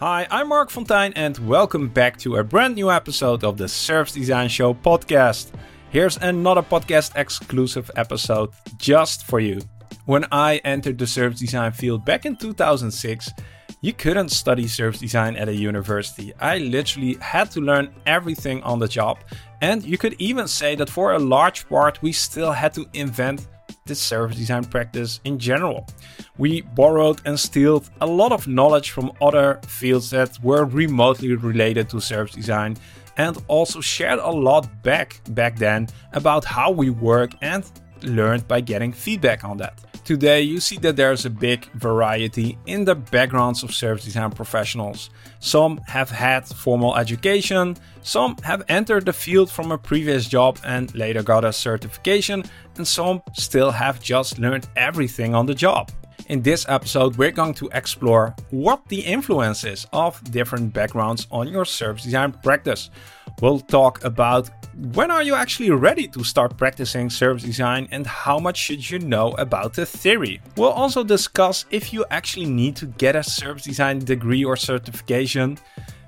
Hi, I'm Marc Fonteijn, and welcome back to a brand new episode of the Service Design Show podcast. Here's another podcast exclusive episode just for you. When I entered the service design field back in 2006, you couldn't study service design at a university. I literally had to learn everything on the job, and you could even say that for a large part, we still had to invent the service design practice in general. We borrowed and stealed a lot of knowledge from other fields that were remotely related to service design and also shared a lot back back then about how we work and learned by getting feedback on that. Today, you see that there's a big variety in the backgrounds of service design professionals. Some have had formal education, some have entered the field from a previous job and later got a certification, and some still have just learned everything on the job. In this episode, we're going to explore what the influence is of different backgrounds on your service design practice. We'll talk about when are you actually ready to start practicing service design and how much should you know about the theory? We'll also discuss if you actually need to get a service design degree or certification,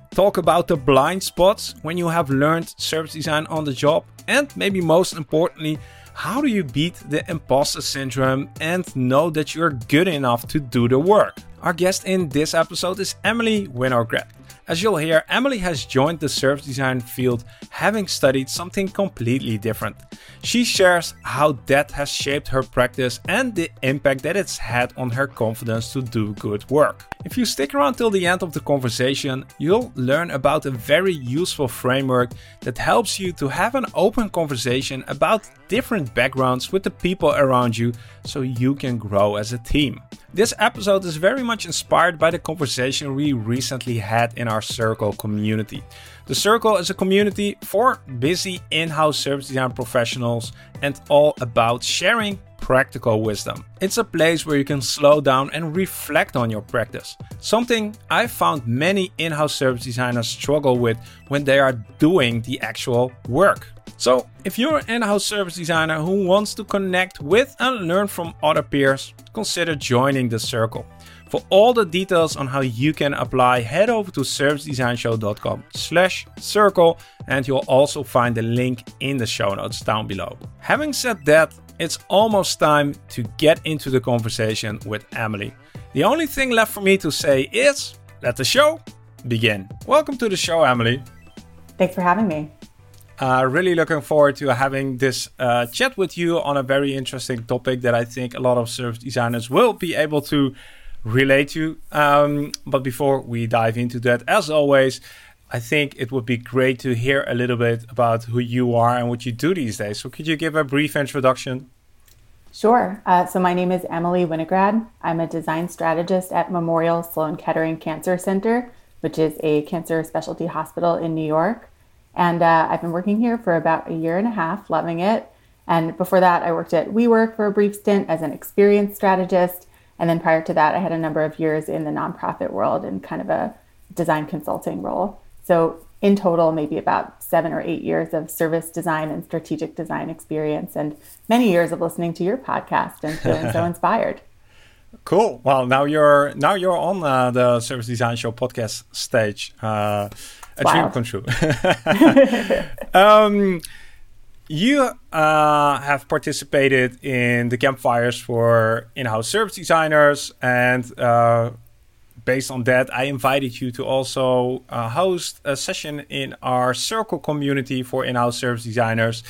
talk about the blind spots when you have learned service design on the job, and maybe most importantly, how do you beat the imposter syndrome and know that you're good enough to do the work? Our guest in this episode is Emily Winograd. As you'll hear, Emily has joined the service design field having studied something completely different. She shares how that has shaped her practice and the impact that it's had on her confidence to do good work. If you stick around till the end of the conversation, you'll learn about a very useful framework that helps you to have an open conversation about different backgrounds with the people around you so you can grow as a team. This episode is very much inspired by the conversation we recently had in our Circle community. The Circle is a community for busy in house service design professionals and all about sharing practical wisdom. It's a place where you can slow down and reflect on your practice. Something I found many in house service designers struggle with when they are doing the actual work. So, if you're an in-house service designer who wants to connect with and learn from other peers, consider joining the circle. For all the details on how you can apply, head over to servicedesignshow.com slash circle and you'll also find the link in the show notes down below. Having said that, it's almost time to get into the conversation with Emily. The only thing left for me to say is let the show begin. Welcome to the show, Emily. Thanks for having me. Uh, really looking forward to having this uh, chat with you on a very interesting topic that I think a lot of service designers will be able to relate to. Um, but before we dive into that, as always, I think it would be great to hear a little bit about who you are and what you do these days. So, could you give a brief introduction? Sure. Uh, so, my name is Emily Winograd. I'm a design strategist at Memorial Sloan Kettering Cancer Center, which is a cancer specialty hospital in New York. And uh, I've been working here for about a year and a half, loving it. And before that, I worked at WeWork for a brief stint as an experienced strategist. And then prior to that, I had a number of years in the nonprofit world in kind of a design consulting role. So, in total, maybe about seven or eight years of service design and strategic design experience, and many years of listening to your podcast and feeling so inspired. Cool. Well, now you're now you're on uh, the Service Design Show podcast stage. Uh, a dream come true. um, you uh, have participated in the campfires for in-house service designers, and uh, based on that, I invited you to also uh, host a session in our Circle community for in-house service designers.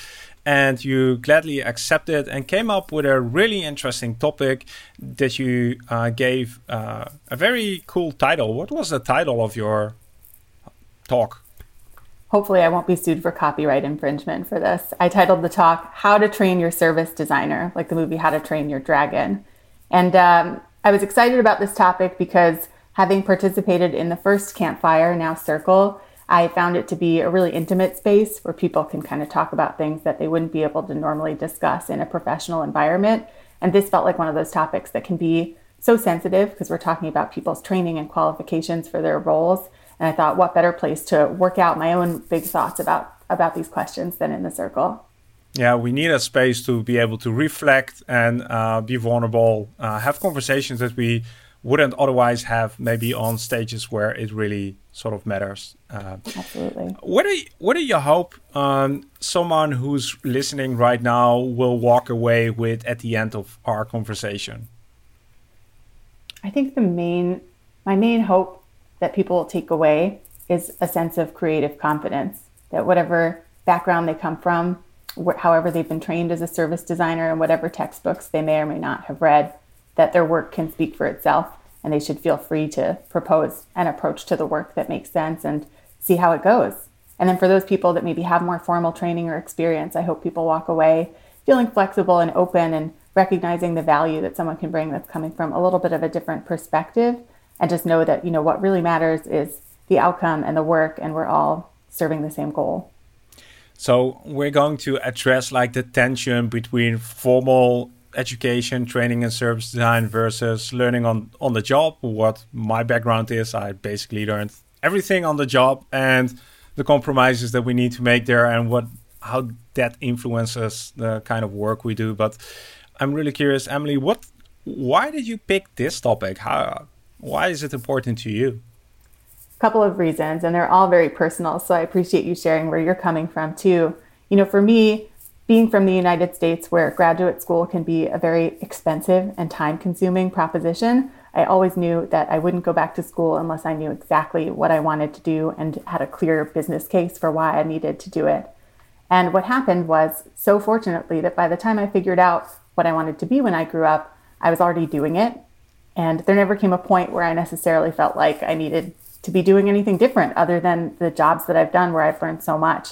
And you gladly accepted and came up with a really interesting topic that you uh, gave uh, a very cool title. What was the title of your talk? Hopefully, I won't be sued for copyright infringement for this. I titled the talk How to Train Your Service Designer, like the movie How to Train Your Dragon. And um, I was excited about this topic because having participated in the first campfire, now Circle, I found it to be a really intimate space where people can kind of talk about things that they wouldn't be able to normally discuss in a professional environment. And this felt like one of those topics that can be so sensitive because we're talking about people's training and qualifications for their roles and I thought, what better place to work out my own big thoughts about about these questions than in the circle? Yeah, we need a space to be able to reflect and uh, be vulnerable, uh, have conversations that we wouldn't otherwise have maybe on stages where it really sort of matters. Uh, Absolutely. What do you, what do you hope um, someone who's listening right now will walk away with at the end of our conversation? I think the main my main hope that people will take away is a sense of creative confidence that whatever background they come from, wh- however they've been trained as a service designer, and whatever textbooks they may or may not have read, that their work can speak for itself and they should feel free to propose an approach to the work that makes sense and see how it goes. And then for those people that maybe have more formal training or experience, I hope people walk away feeling flexible and open and recognizing the value that someone can bring that's coming from a little bit of a different perspective and just know that, you know, what really matters is the outcome and the work and we're all serving the same goal. So we're going to address like the tension between formal education, training and service design versus learning on on the job. What my background is, I basically learned everything on the job and the compromises that we need to make there and what how that influences the kind of work we do. But I'm really curious, Emily, what why did you pick this topic? How why is it important to you? A couple of reasons, and they're all very personal. So I appreciate you sharing where you're coming from too. You know, for me, being from the United States, where graduate school can be a very expensive and time consuming proposition, I always knew that I wouldn't go back to school unless I knew exactly what I wanted to do and had a clear business case for why I needed to do it. And what happened was, so fortunately, that by the time I figured out what I wanted to be when I grew up, I was already doing it. And there never came a point where I necessarily felt like I needed to be doing anything different other than the jobs that I've done where I've learned so much.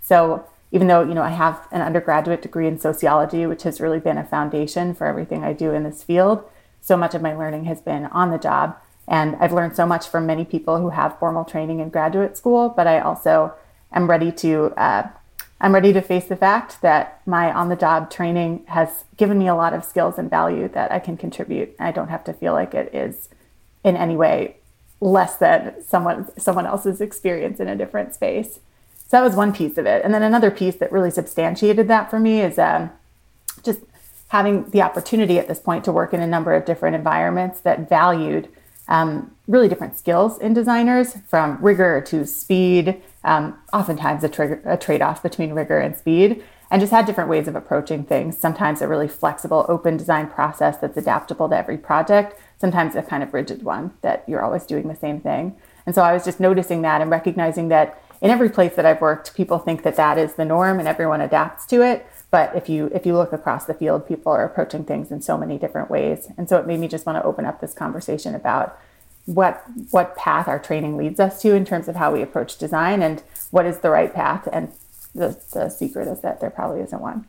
So even though you know I have an undergraduate degree in sociology, which has really been a foundation for everything I do in this field, so much of my learning has been on the job. And I've learned so much from many people who have formal training in graduate school, but I also am ready to uh, I'm ready to face the fact that my on the job training has given me a lot of skills and value that I can contribute. I don't have to feel like it is in any way less than someone someone else's experience in a different space. So that was one piece of it. And then another piece that really substantiated that for me is um, just having the opportunity at this point to work in a number of different environments that valued um, really different skills in designers from rigor to speed, um, oftentimes a, trigger, a trade off between rigor and speed, and just had different ways of approaching things. Sometimes a really flexible, open design process that's adaptable to every project, sometimes a kind of rigid one that you're always doing the same thing. And so I was just noticing that and recognizing that in every place that I've worked, people think that that is the norm and everyone adapts to it. But if you if you look across the field, people are approaching things in so many different ways, and so it made me just want to open up this conversation about what what path our training leads us to in terms of how we approach design and what is the right path. And the the secret is that there probably isn't one.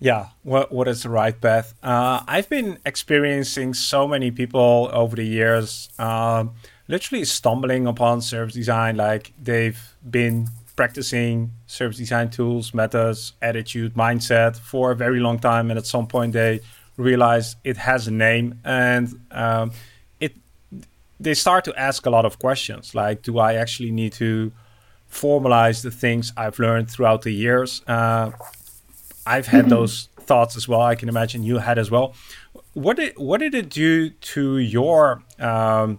Yeah, what what is the right path? Uh, I've been experiencing so many people over the years. Um, literally stumbling upon service design. Like they've been practicing service design tools, methods, attitude, mindset for a very long time, and at some point they realize it has a name, and um, it they start to ask a lot of questions like, do I actually need to formalize the things I've learned throughout the years? Uh, I've had those thoughts as well. I can imagine you had as well. What did what did it do to your um,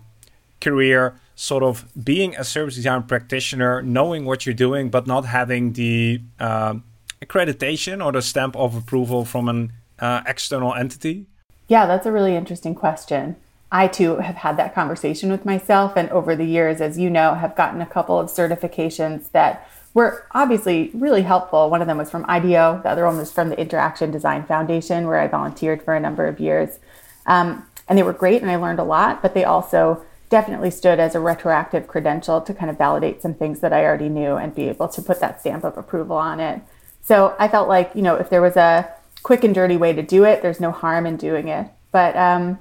career sort of being a service design practitioner, knowing what you're doing, but not having the um, accreditation or the stamp of approval from an uh, external entity? Yeah, that's a really interesting question. I too have had that conversation with myself, and over the years, as you know, have gotten a couple of certifications that were obviously really helpful. One of them was from IDEO, the other one was from the Interaction Design Foundation, where I volunteered for a number of years. Um, and they were great, and I learned a lot, but they also definitely stood as a retroactive credential to kind of validate some things that I already knew and be able to put that stamp of approval on it. So I felt like, you know, if there was a quick and dirty way to do it, there's no harm in doing it. But um,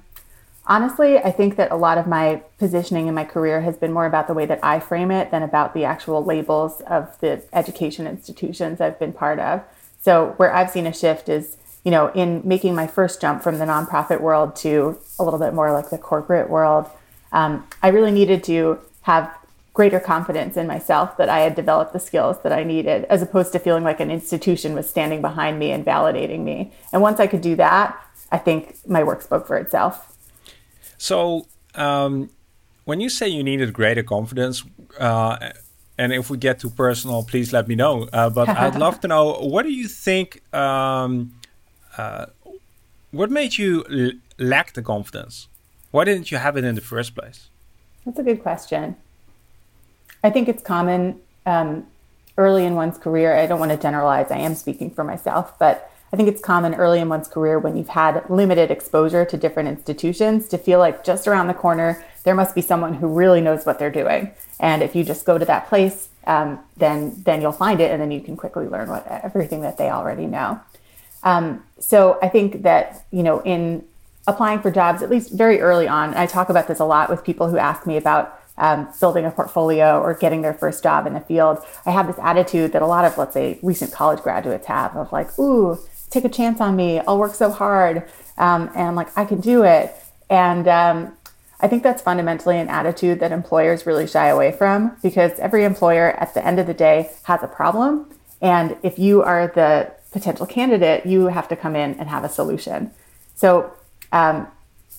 honestly, I think that a lot of my positioning in my career has been more about the way that I frame it than about the actual labels of the education institutions I've been part of. So where I've seen a shift is, you know, in making my first jump from the nonprofit world to a little bit more like the corporate world um, I really needed to have greater confidence in myself that I had developed the skills that I needed, as opposed to feeling like an institution was standing behind me and validating me. And once I could do that, I think my work spoke for itself. So um, when you say you needed greater confidence, uh, and if we get too personal, please let me know. Uh, but I'd love to know what do you think? Um, uh, what made you l- lack the confidence? Why didn't you have it in the first place? That's a good question. I think it's common um, early in one's career. I don't want to generalize. I am speaking for myself, but I think it's common early in one's career when you've had limited exposure to different institutions to feel like just around the corner there must be someone who really knows what they're doing. And if you just go to that place, um, then then you'll find it, and then you can quickly learn what everything that they already know. Um, so I think that you know in applying for jobs, at least very early on, And I talk about this a lot with people who ask me about um, building a portfolio or getting their first job in the field. I have this attitude that a lot of, let's say, recent college graduates have of like, ooh, take a chance on me. I'll work so hard. Um, and like, I can do it. And um, I think that's fundamentally an attitude that employers really shy away from because every employer at the end of the day has a problem. And if you are the potential candidate, you have to come in and have a solution. So um,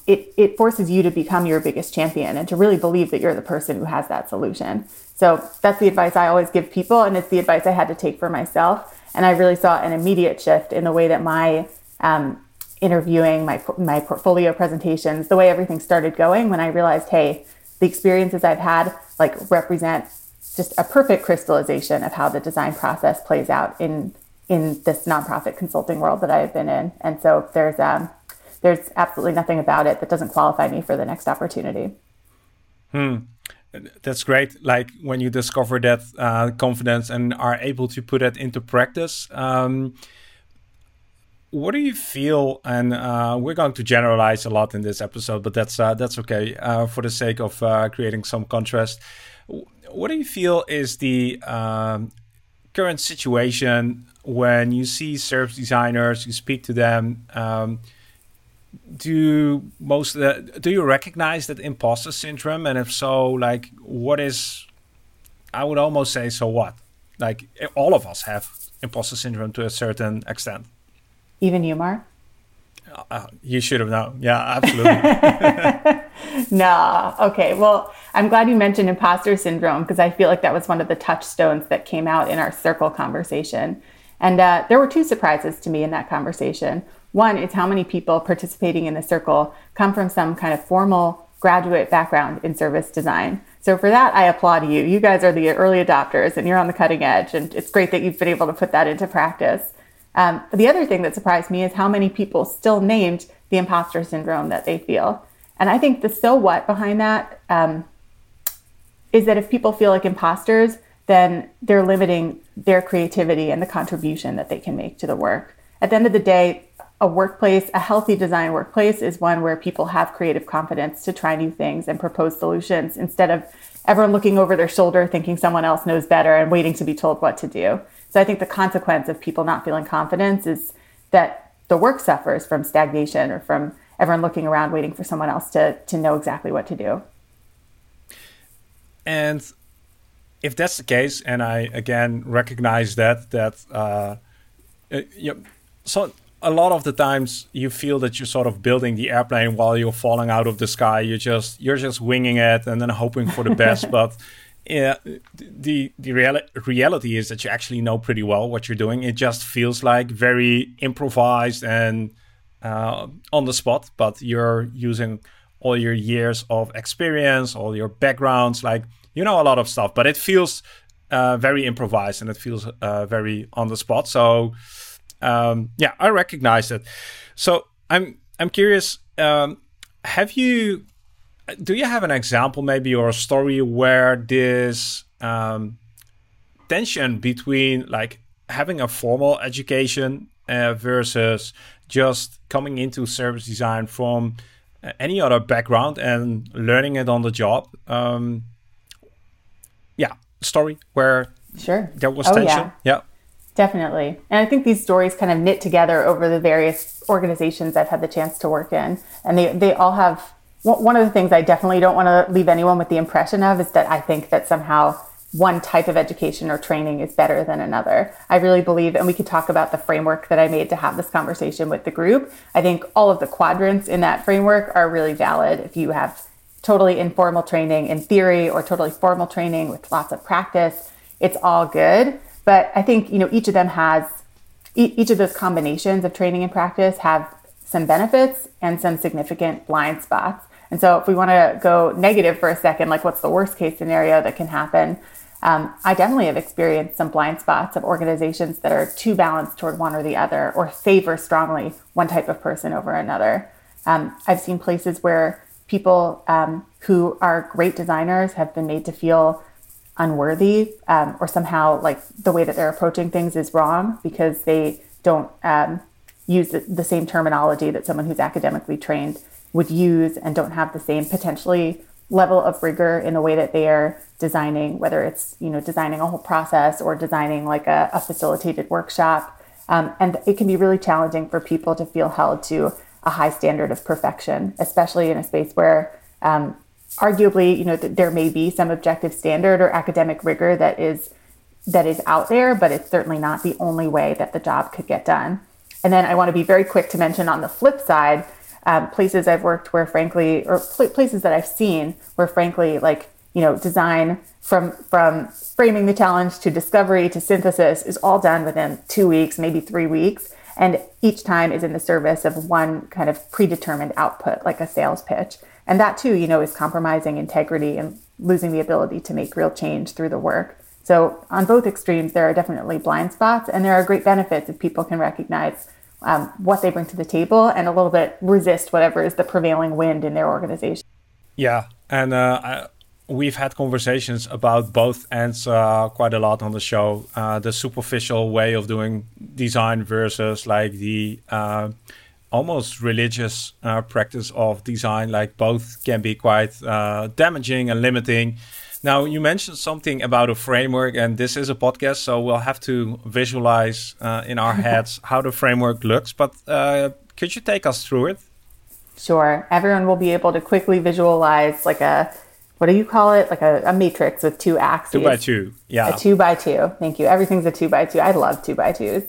it, it forces you to become your biggest champion and to really believe that you're the person who has that solution. So that's the advice I always give people, and it's the advice I had to take for myself. And I really saw an immediate shift in the way that my um, interviewing, my my portfolio presentations, the way everything started going when I realized, hey, the experiences I've had like represent just a perfect crystallization of how the design process plays out in in this nonprofit consulting world that I've been in. And so there's um, there's absolutely nothing about it that doesn't qualify me for the next opportunity. Hmm. That's great. Like when you discover that uh, confidence and are able to put it into practice. Um, what do you feel? And uh, we're going to generalize a lot in this episode, but that's uh, that's okay uh, for the sake of uh, creating some contrast. What do you feel is the um, current situation when you see service designers, you speak to them? Um, do most the, do you recognize that imposter syndrome? And if so like what is i would almost say so what? Like all of us have imposter syndrome to a certain extent. Even you mark? Uh, uh you should have known. Yeah absolutely. No okay. Well i'm glad you mentioned imposter syndrome because i feel like that was one of the touchstones that came out in our circle conversation. And uh, there were two surprises to me in that conversation one is how many people participating in the circle come from some kind of formal graduate background in service design. So for that, I applaud you. You guys are the early adopters and you're on the cutting edge. And it's great that you've been able to put that into practice. Um, the other thing that surprised me is how many people still named the imposter syndrome that they feel. And I think the so what behind that um, is that if people feel like imposters, then they're limiting their creativity and the contribution that they can make to the work. At the end of the day, a workplace, a healthy design workplace is one where people have creative confidence to try new things and propose solutions instead of everyone looking over their shoulder thinking someone else knows better and waiting to be told what to do. So I think the consequence of people not feeling confidence is that the work suffers from stagnation or from everyone looking around waiting for someone else to to know exactly what to do. And if that's the case, and I again recognize that that uh, uh you know, so a lot of the times you feel that you're sort of building the airplane while you're falling out of the sky. You're just you're just winging it and then hoping for the best. but yeah, the the reali- reality is that you actually know pretty well what you're doing. It just feels like very improvised and uh, on the spot. But you're using all your years of experience, all your backgrounds, like you know a lot of stuff. But it feels uh, very improvised and it feels uh, very on the spot. So um, yeah, I recognize it. So I'm I'm curious. Um, have you do you have an example maybe or a story where this um, tension between like having a formal education uh, versus just coming into service design from uh, any other background and learning it on the job um, yeah story where sure there was oh, tension yeah. yeah Definitely. And I think these stories kind of knit together over the various organizations I've had the chance to work in. And they, they all have one of the things I definitely don't want to leave anyone with the impression of is that I think that somehow one type of education or training is better than another. I really believe, and we could talk about the framework that I made to have this conversation with the group. I think all of the quadrants in that framework are really valid if you have totally informal training in theory or totally formal training with lots of practice. It's all good. But I think, you know, each of them has, each of those combinations of training and practice have some benefits and some significant blind spots. And so if we want to go negative for a second, like what's the worst case scenario that can happen? Um, I definitely have experienced some blind spots of organizations that are too balanced toward one or the other or favor strongly one type of person over another. Um, I've seen places where people um, who are great designers have been made to feel unworthy um, or somehow like the way that they're approaching things is wrong because they don't um, use the, the same terminology that someone who's academically trained would use and don't have the same potentially level of rigor in the way that they are designing, whether it's you know designing a whole process or designing like a, a facilitated workshop. Um, and it can be really challenging for people to feel held to a high standard of perfection, especially in a space where um, arguably you know th- there may be some objective standard or academic rigor that is that is out there, but it's certainly not the only way that the job could get done. And then I want to be very quick to mention on the flip side um, places I've worked where, frankly, or pl- places that I've seen where, frankly, like you know, design from from framing the challenge to discovery to synthesis is all done within two weeks, maybe three weeks, and each time is in the service of one kind of predetermined output, like a sales pitch. And that too, you know, is compromising integrity and losing the ability to make real change through the work. So on both extremes, there are definitely blind spots, and there are great benefits if people can recognize um, what they bring to the table and a little bit resist whatever is the prevailing wind in their organization. Yeah, and uh, I, we've had conversations about both ends uh, quite a lot on the show. Uh, the superficial way of doing design versus like the uh, almost religious uh, practice of design. Like both can be quite uh, damaging and limiting. Now, you mentioned something about a framework, and this is a podcast, so we'll have to visualize uh, in our heads how the framework looks. But uh, could you take us through it? Sure. Everyone will be able to quickly visualize like a what do you call it? Like a, a matrix with two axes. Two by two. Yeah. A two by two. Thank you. Everything's a two by two. I love two by twos.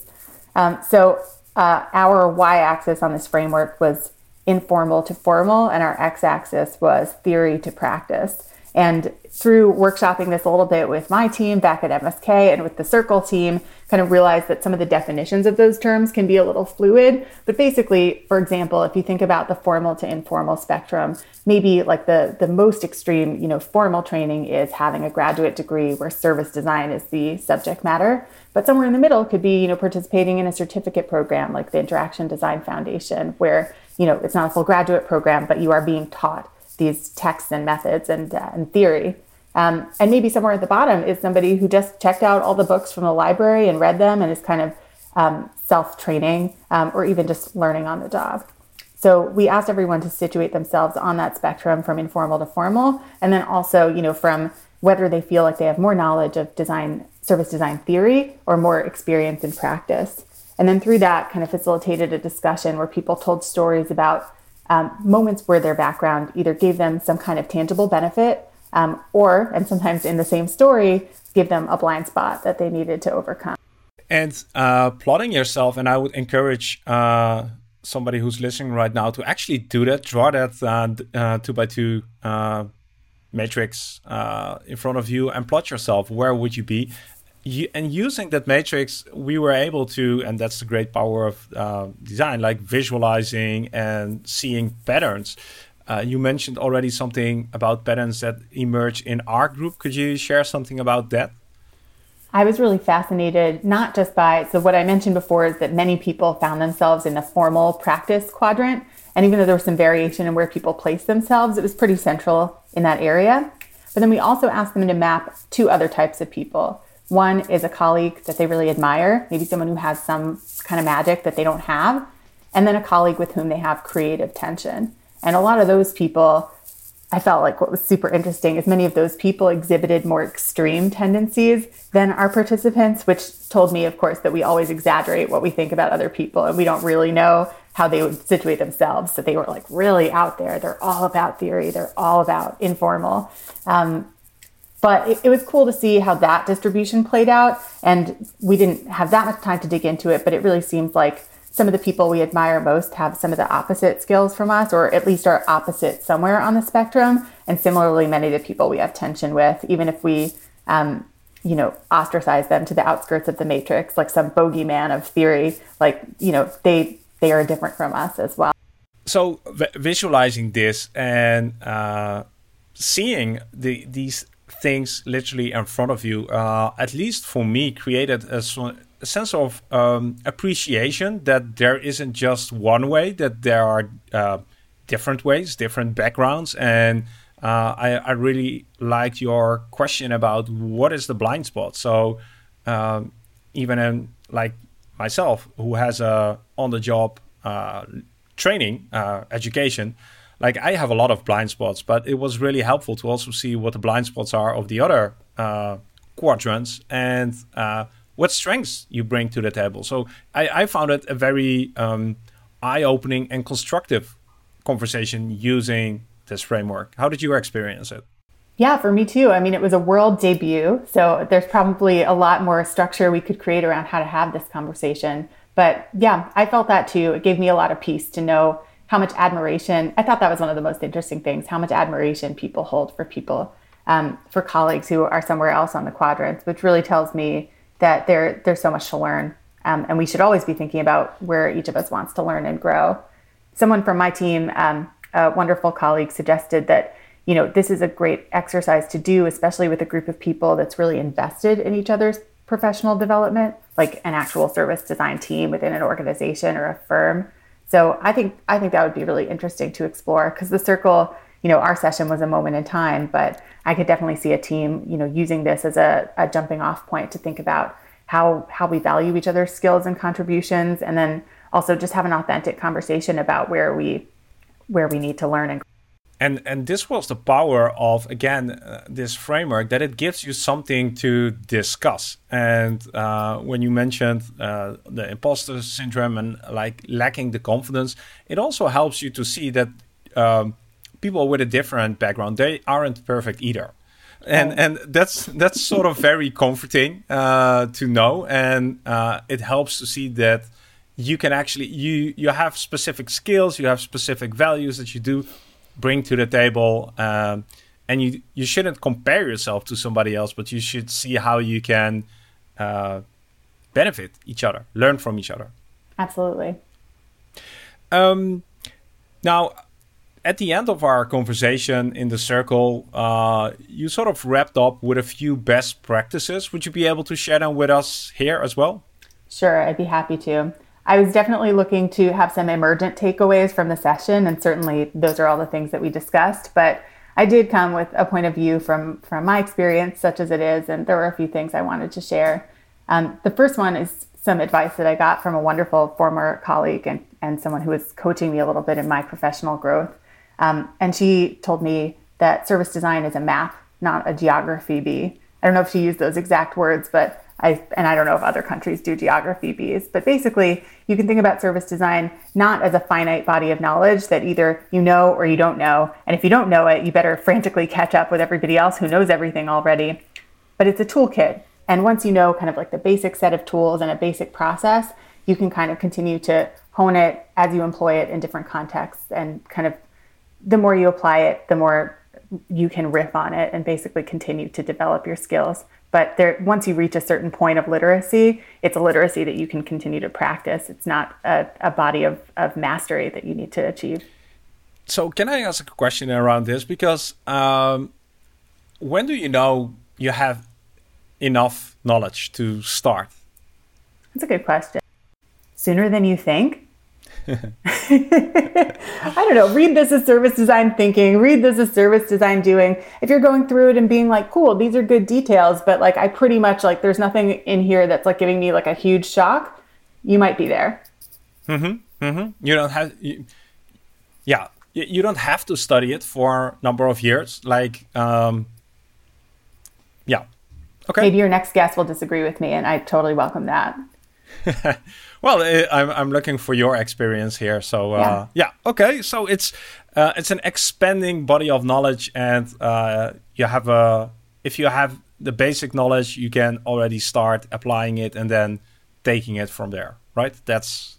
Um, so uh, our y axis on this framework was informal to formal, and our x axis was theory to practice. And through workshopping this a little bit with my team back at MSK and with the Circle team, kind of realized that some of the definitions of those terms can be a little fluid. But basically, for example, if you think about the formal to informal spectrum, maybe like the, the most extreme, you know, formal training is having a graduate degree where service design is the subject matter. But somewhere in the middle could be, you know, participating in a certificate program like the Interaction Design Foundation, where, you know, it's not a full graduate program, but you are being taught these texts and methods and, uh, and theory. Um, and maybe somewhere at the bottom is somebody who just checked out all the books from the library and read them and is kind of um, self training um, or even just learning on the job. So we asked everyone to situate themselves on that spectrum from informal to formal, and then also, you know, from whether they feel like they have more knowledge of design, service design theory, or more experience in practice. And then through that, kind of facilitated a discussion where people told stories about um, moments where their background either gave them some kind of tangible benefit um, or, and sometimes in the same story, give them a blind spot that they needed to overcome. And uh, plotting yourself, and I would encourage uh, somebody who's listening right now to actually do that, draw that uh, uh two by two uh, matrix uh, in front of you and plot yourself. Where would you be? And using that matrix, we were able to, and that's the great power of uh, design, like visualizing and seeing patterns. Uh, you mentioned already something about patterns that emerge in our group. Could you share something about that? I was really fascinated, not just by, so what I mentioned before is that many people found themselves in the formal practice quadrant. And even though there was some variation in where people placed themselves, it was pretty central in that area. But then we also asked them to map two other types of people. One is a colleague that they really admire, maybe someone who has some kind of magic that they don't have, and then a colleague with whom they have creative tension. And a lot of those people, I felt like what was super interesting is many of those people exhibited more extreme tendencies than our participants, which told me, of course, that we always exaggerate what we think about other people and we don't really know how they would situate themselves. That they were like really out there. They're all about theory, they're all about informal. Um, but it, it, was cool to see how that distribution played out. And we didn't have that much time to dig into it, but it really seems like some of the people we admire most have some of the opposite skills from us, or at least are opposite somewhere on the spectrum. And similarly, many of the people we have tension with, even if we, um, you know, ostracize them to the outskirts of the matrix, like some bogeyman of theory, like, you know, they they are different from us as well. So v- visualizing this and uh, seeing the these things literally in front of you, uh, at least for me, created a, a sense of um, appreciation that there isn't just one way, that there are uh, different ways, different backgrounds. And uh, I, I, really liked your question about what is the blind spot. So um, even in like myself, who has a on the job uh, training uh, education, like I have a lot of blind spots, but it was really helpful to also see what the blind spots are of the other uh, quadrants and uh, what strengths you bring to the table. So I, I found it a very um, eye-opening and constructive conversation using this framework. How did you experience it? Yeah, for me too. I mean, it was a world debut, so there's probably a lot more structure we could create around how to have this conversation. But yeah, I felt that too. It gave me a lot of peace to know how much admiration. I thought that was one of the most interesting things. How much admiration people hold for people, um, for colleagues who are somewhere else on the quadrants, which really tells me that there there's so much to learn, um, and we should always be thinking about where each of us wants to learn and grow. Someone from my team, um, a wonderful colleague, suggested that you know this is a great exercise to do, especially with a group of people that's really invested in each other's professional development, like an actual service design team within an organization or a firm. So I think I think that would be really interesting to explore because the circle, you know, our session was a moment in time, but I could definitely see a team, you know, using this as a, a jumping off point to think about how how we value each other's skills and contributions, and then also just have an authentic conversation about where we where we need to learn and and and this was the power of again uh, this framework that it gives you something to discuss. And uh, when you mentioned uh, the imposter syndrome and like lacking the confidence it also helps you to see that um, people with a different background they aren't perfect either. And oh. and that's that's sort of very comforting uh, to know. And uh, it helps to see that you can actually you you have specific skills you have specific values that you do bring to the table. Um, and you you shouldn't compare yourself to somebody else, but you should see how you can uh, benefit each other, learn from each other. Absolutely. Um, now, at the end of our conversation in the circle, uh, you sort of wrapped up with a few best practices. Would you be able to share them with us here as well? Sure, I'd be happy to. I was definitely looking to have some emergent takeaways from the session, and certainly those are all the things that we discussed. But I did come with a point of view from from my experience, such as it is, and there were a few things I wanted to share. Um, the first one is some advice that I got from a wonderful former colleague and, and someone who was coaching me a little bit in my professional growth. Um, and she told me that service design is a math, not a geography bee. I don't know if she used those exact words, but I, and I don't know if other countries do geography bees, but basically, you can think about service design not as a finite body of knowledge that either you know or you don't know. And if you don't know it, you better frantically catch up with everybody else who knows everything already. But it's a toolkit. And once you know kind of like the basic set of tools and a basic process, you can kind of continue to hone it as you employ it in different contexts. And kind of the more you apply it, the more you can riff on it and basically continue to develop your skills. But there, once you reach a certain point of literacy, it's a literacy that you can continue to practice. It's not a, a body of, of mastery that you need to achieve. So, can I ask a question around this? Because um, when do you know you have enough knowledge to start? That's a good question. Sooner than you think. I don't know. Read This Is Service Design Thinking. Read This Is Service Design Doing. If you're going through it and being like, cool, these are good details, but like I pretty much like there's nothing in here that's like giving me like a huge shock, you might be there. Mm-hmm. Mm-hmm. You don't have. You, yeah, you don't have to study it for a number of years. Like, um, yeah. Okay. Maybe your next guest will disagree with me, and I totally welcome that. well, eh, I'm I'm looking for your experience here. So uh, yeah. yeah, okay. So it's uh, it's an expanding body of knowledge, and uh, you have a if you have the basic knowledge, you can already start applying it and then taking it from there. Right? That's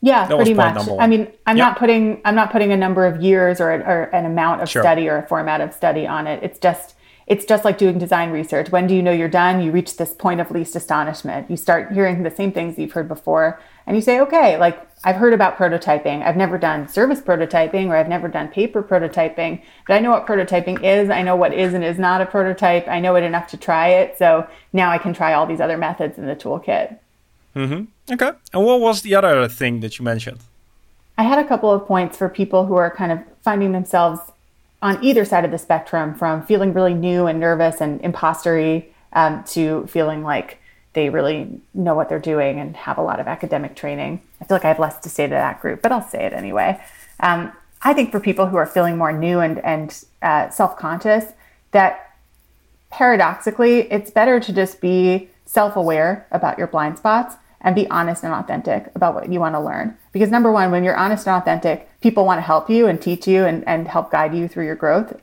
Yeah, that pretty much. I mean, I'm yep. not putting I'm not putting a number of years or, or an amount of sure. study or a format of study on it. It's just it's just like doing design research. When do you know you're done? You reach this point of least astonishment. You start hearing the same things you've heard before, and you say, okay, like I've heard about prototyping. I've never done service prototyping or I've never done paper prototyping, but I know what prototyping is. I know what is and is not a prototype. I know it enough to try it. So now I can try all these other methods in the toolkit. Mm-hmm. Okay. And what was the other thing that you mentioned? I had a couple of points for people who are kind of finding themselves on either side of the spectrum from feeling really new and nervous and impostery um, to feeling like they really know what they're doing and have a lot of academic training. I feel like I have less to say to that group, but I'll say it anyway. Um, I think for people who are feeling more new and, and uh, self conscious, that paradoxically, it's better to just be self aware about your blind spots and be honest and authentic about what you want to learn. Because number one, when you're honest and authentic, people want to help you and teach you and, and help guide you through your growth.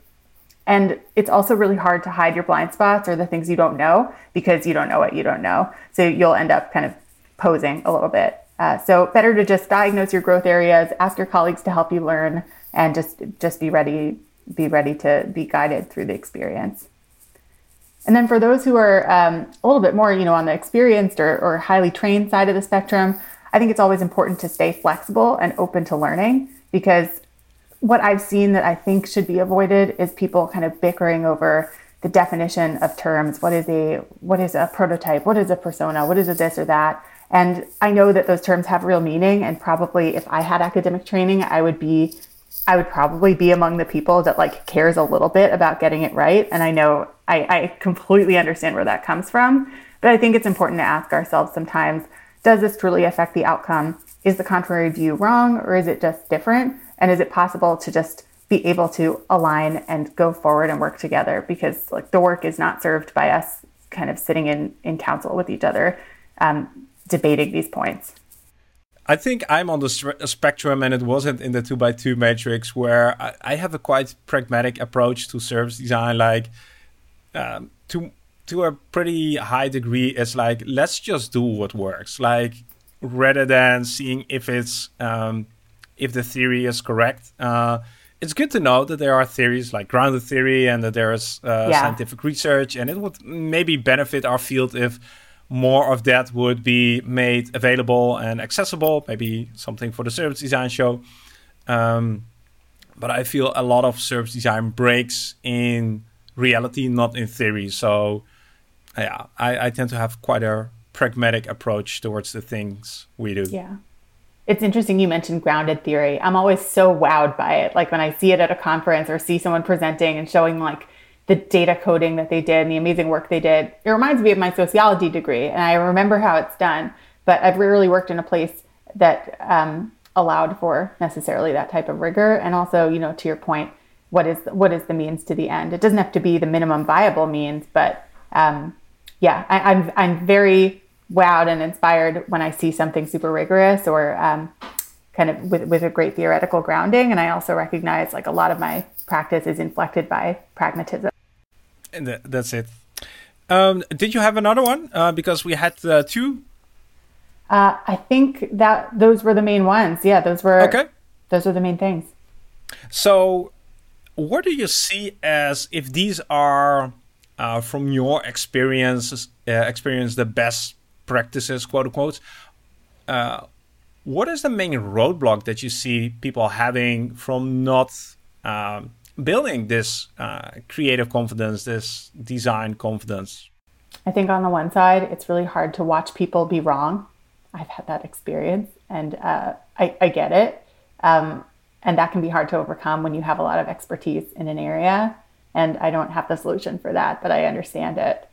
And it's also really hard to hide your blind spots or the things you don't know because you don't know what you don't know. So you'll end up kind of posing a little bit. Uh, so better to just diagnose your growth areas, ask your colleagues to help you learn, and just just be ready be ready to be guided through the experience. And then for those who are um, a little bit more, you know, on the experienced or, or highly trained side of the spectrum, I think it's always important to stay flexible and open to learning because what I've seen that I think should be avoided is people kind of bickering over the definition of terms. What is a what is a prototype? What is a persona? What is a this or that? And I know that those terms have real meaning and probably if I had academic training, I would be I would probably be among the people that like cares a little bit about getting it right. And I know I, I completely understand where that comes from. But I think it's important to ask ourselves sometimes does this truly affect the outcome? Is the contrary view wrong or is it just different? And is it possible to just be able to align and go forward and work together? Because like the work is not served by us kind of sitting in, in council with each other, um, debating these points. I think I'm on the spectrum, and it wasn't in the two by two matrix where I, I have a quite pragmatic approach to service design. Like um, to to a pretty high degree, it's like let's just do what works. Like rather than seeing if it's um, if the theory is correct. Uh, it's good to know that there are theories like grounded theory and that there is uh, yeah. scientific research, and it would maybe benefit our field if more of that would be made available and accessible, maybe something for the service design show. Um, but I feel a lot of service design breaks in reality, not in theory. So, yeah, I, I tend to have quite a pragmatic approach towards the things we do. Yeah. It's interesting you mentioned grounded theory. I'm always so wowed by it. Like when I see it at a conference or see someone presenting and showing like the data coding that they did and the amazing work they did. It reminds me of my sociology degree, and I remember how it's done. But I've rarely worked in a place that um, allowed for necessarily that type of rigor. And also, you know, to your point, what is what is the means to the end? It doesn't have to be the minimum viable means, but um, yeah, I, am I'm, I'm very wowed and inspired when I see something super rigorous or um, kind of with, with a great theoretical grounding. And I also recognize like a lot of my practice is inflected by pragmatism. And th- that's it. Um, did you have another one? Uh, because we had uh, two. Uh, I think that those were the main ones. Yeah, those were okay. Those were the main things. So, what do you see as if these are, uh, from your experiences, uh, experience the best practices, quote unquote? Uh, what is the main roadblock that you see people having from not um, building this uh, creative confidence, this design confidence? I think on the one side, it's really hard to watch people be wrong. I've had that experience and uh, I, I, get it. Um, and that can be hard to overcome when you have a lot of expertise in an area. And I don't have the solution for that, but I understand it.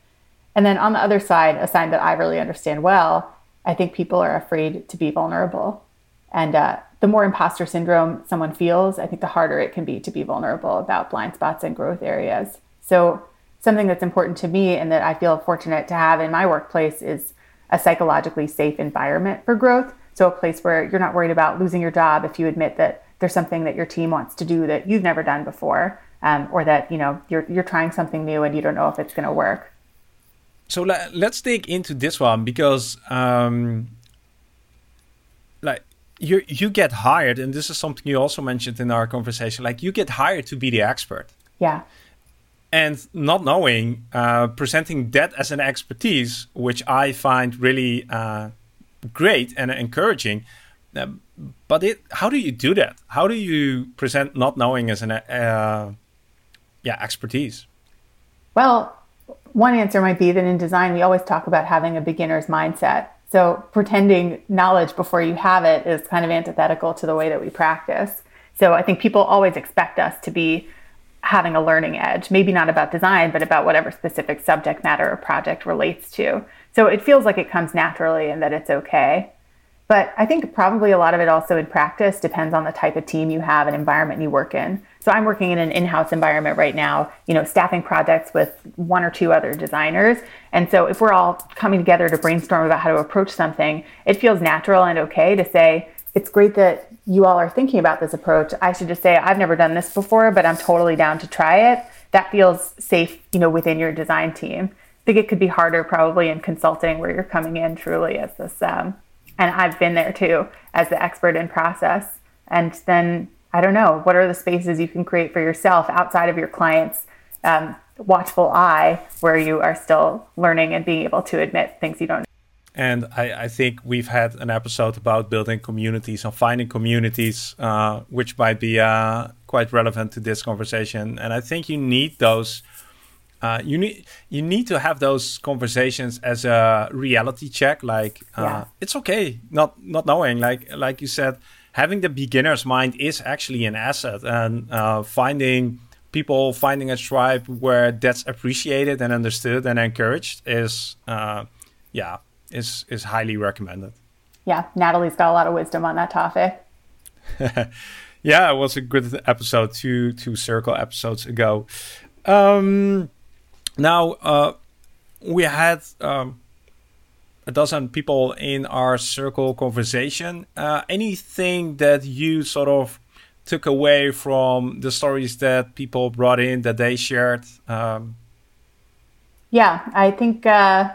And then on the other side, a sign that I really understand well, I think people are afraid to be vulnerable. And uh, the more imposter syndrome someone feels, I think the harder it can be to be vulnerable about blind spots and growth areas. So, something that's important to me and that I feel fortunate to have in my workplace is a psychologically safe environment for growth. So, a place where you're not worried about losing your job if you admit that there's something that your team wants to do that you've never done before, um, or that you know you're you're trying something new and you don't know if it's going to work. So let's dig into this one because, um, like you you get hired, and this is something you also mentioned in our conversation. Like you get hired to be the expert. Yeah. And not knowing, uh, presenting that as an expertise, which I find really uh, great and encouraging. Uh, but it, how do you do that? How do you present not knowing as an uh, yeah expertise? Well, one answer might be that in design we always talk about having a beginner's mindset. So pretending knowledge before you have it is kind of antithetical to the way that we practice. So I think people always expect us to be having a learning edge, maybe not about design, but about whatever specific subject matter or project relates to. So it feels like it comes naturally and that it's okay. But I think probably a lot of it also in practice depends on the type of team you have and environment you work in. So I'm working in an in-house environment right now, you know, staffing projects with one or two other designers. And so if we're all coming together to brainstorm about how to approach something, it feels natural and okay to say, it's great that you all are thinking about this approach. I should just say I've never done this before, but I'm totally down to try it. That feels safe, you know, within your design team. I think it could be harder probably in consulting where you're coming in truly as this um, and I've been there too as the expert in process. And then I don't know, what are the spaces you can create for yourself outside of your clients' um, watchful eye, where you are still learning and being able to admit things you don't know. And I, I, think we've had an episode about building communities and finding communities, uh, which might be uh, quite relevant to this conversation. And I think you need those uh, you need you need to have those conversations as a reality check. Like uh, yeah. it's okay not not knowing. Like like you said, having the beginner's mind is actually an asset, and uh, finding people finding a tribe where that's appreciated and understood and encouraged is uh, yeah is is highly recommended. Yeah, Natalie's got a lot of wisdom on that topic. yeah, it was a good episode two two circle episodes ago. Um, now, uh, we had um, a dozen people in our circle conversation. Uh, anything that you sort of took away from the stories that people brought in that they shared? Um, yeah, I think uh,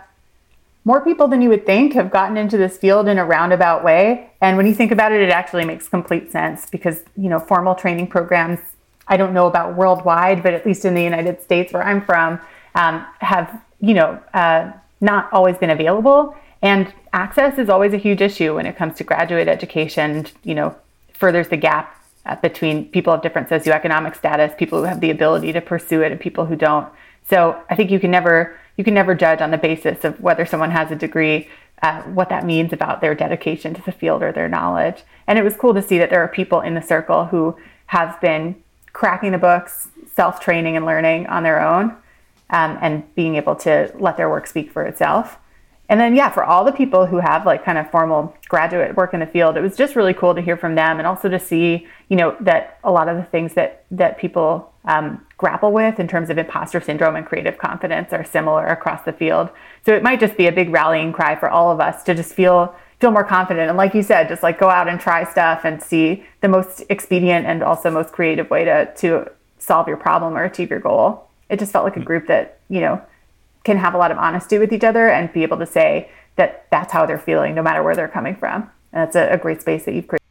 more people than you would think have gotten into this field in a roundabout way. And when you think about it, it actually makes complete sense because, you know, formal training programs, I don't know about worldwide, but at least in the United States where I'm from, um, have you know uh, not always been available, and access is always a huge issue when it comes to graduate education. You know, furthers the gap uh, between people of different socioeconomic status, people who have the ability to pursue it, and people who don't. So I think you can never you can never judge on the basis of whether someone has a degree uh, what that means about their dedication to the field or their knowledge. And it was cool to see that there are people in the circle who have been cracking the books, self training and learning on their own um, and being able to let their work speak for itself. And then, yeah, for all the people who have like kind of formal graduate work in the field, it was just really cool to hear from them and also to see, you know, that a lot of the things that that people um, grapple with in terms of imposter syndrome and creative confidence are similar across the field. So it might just be a big rallying cry for all of us to just feel feel more confident and like you said just like go out and try stuff and see the most expedient and also most creative way to to solve your problem or achieve your goal it just felt like a group that you know can have a lot of honesty with each other and be able to say that that's how they're feeling no matter where they're coming from. And that's a, a great space that you've created.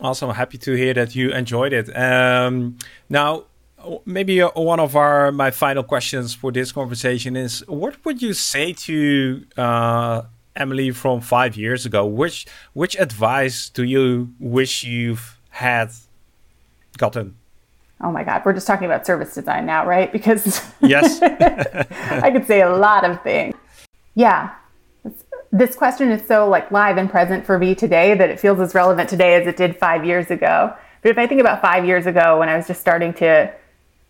Awesome happy to hear that you enjoyed it. Um, now maybe uh, one of our my final questions for this conversation is what would you say to uh, Emily from five years ago? Which which advice do you wish you've had gotten oh my God, we're just talking about service design now, right? Because yes, I could say a lot of things. Yeah. This question is so like live and present for me today that it feels as relevant today as it did five years ago. But if I think about five years ago when I was just starting to,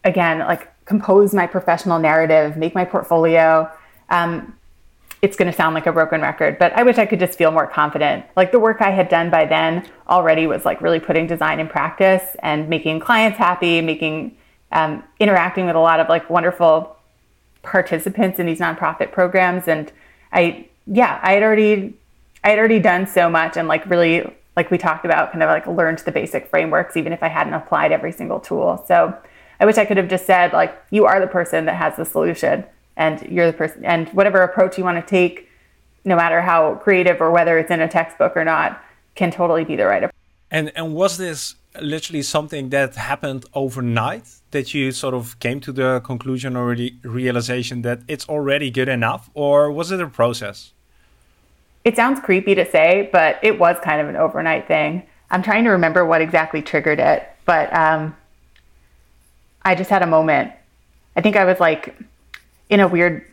again, like compose my professional narrative, make my portfolio, um, it's going to sound like a broken record, but I wish I could just feel more confident. Like the work I had done by then already was like really putting design in practice and making clients happy, making um, interacting with a lot of like wonderful participants in these nonprofit programs. And I, yeah, I had already, I had already done so much and like really, like we talked about, kind of like learned the basic frameworks, even if I hadn't applied every single tool. So I wish I could have just said like, you are the person that has the solution and you're the person and whatever approach you want to take no matter how creative or whether it's in a textbook or not can totally be the right approach And and was this literally something that happened overnight that you sort of came to the conclusion or the realization that it's already good enough or was it a process? It sounds creepy to say, but it was kind of an overnight thing. I'm trying to remember what exactly triggered it, but um, I just had a moment. I think I was like in a weird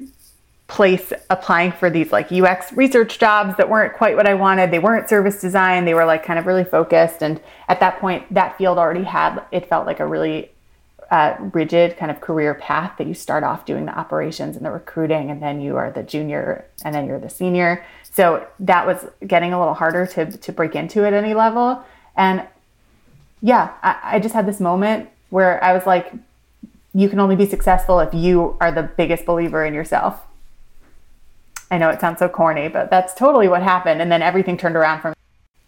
place applying for these like UX research jobs that weren't quite what I wanted. They weren't service design. They were like kind of really focused. And at that point, that field already had, it felt like a really uh, rigid kind of career path that you start off doing the operations and the recruiting, and then you are the junior, and then you're the senior. So that was getting a little harder to, to break into at any level. And yeah, I, I just had this moment where I was like, you can only be successful if you are the biggest believer in yourself I know it sounds so corny, but that's totally what happened. And then everything turned around from.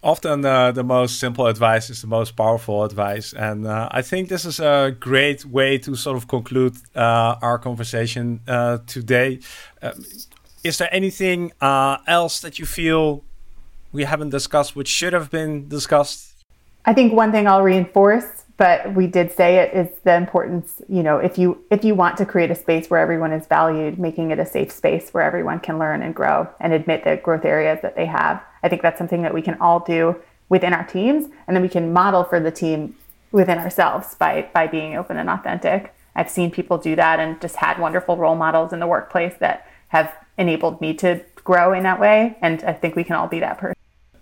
Often uh, the most simple advice is the most powerful advice. And uh, I think this is a great way to sort of conclude uh, our conversation uh, today. Uh, is there anything uh, else that you feel we haven't discussed which should have been discussed? I think one thing I'll reinforce but we did say it is the importance you know if you if you want to create a space where everyone is valued making it a safe space where everyone can learn and grow and admit the growth areas that they have. I think that's something that we can all do within our teams and then we can model for the team within ourselves by by being open and authentic. I've seen people do that and just had wonderful role models in the workplace that have enabled me to grow in that way and i think we can all be that person.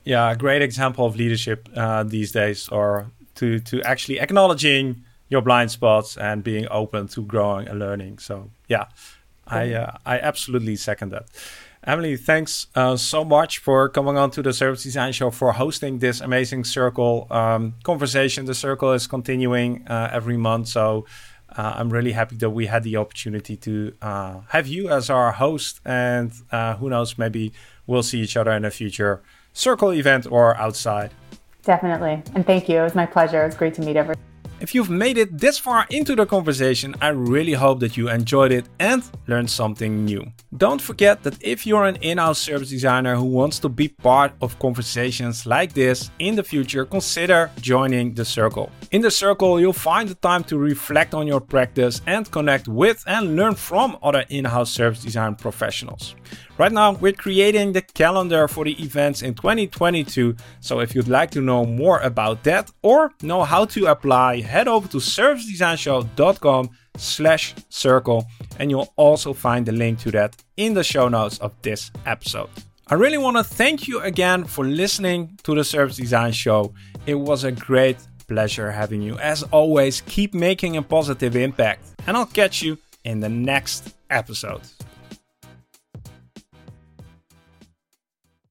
Yeah a great example of leadership uh, these days or to to actually acknowledging your blind spots and being open to growing and learning. So yeah, I uh, I absolutely second that. Emily, thanks uh, so much for coming on to the Service Design Show for hosting this amazing circle um, conversation. The circle is continuing uh, every month, so uh, I'm really happy that we had the opportunity to uh, have you as our host. And uh, who knows, maybe we'll see each other in a future circle event or outside. Definitely. And thank you. It was my pleasure. It was great to meet everyone. If you've made it this far into the conversation, I really hope that you enjoyed it and learned something new. Don't forget that if you're an in house service designer who wants to be part of conversations like this in the future, consider joining the circle. In the circle, you'll find the time to reflect on your practice and connect with and learn from other in house service design professionals. Right now, we're creating the calendar for the events in 2022. So if you'd like to know more about that or know how to apply, head over to servicedesignshow.com slash circle and you'll also find the link to that in the show notes of this episode. I really want to thank you again for listening to the Service Design Show. It was a great pleasure having you. As always, keep making a positive impact, and I'll catch you in the next episode.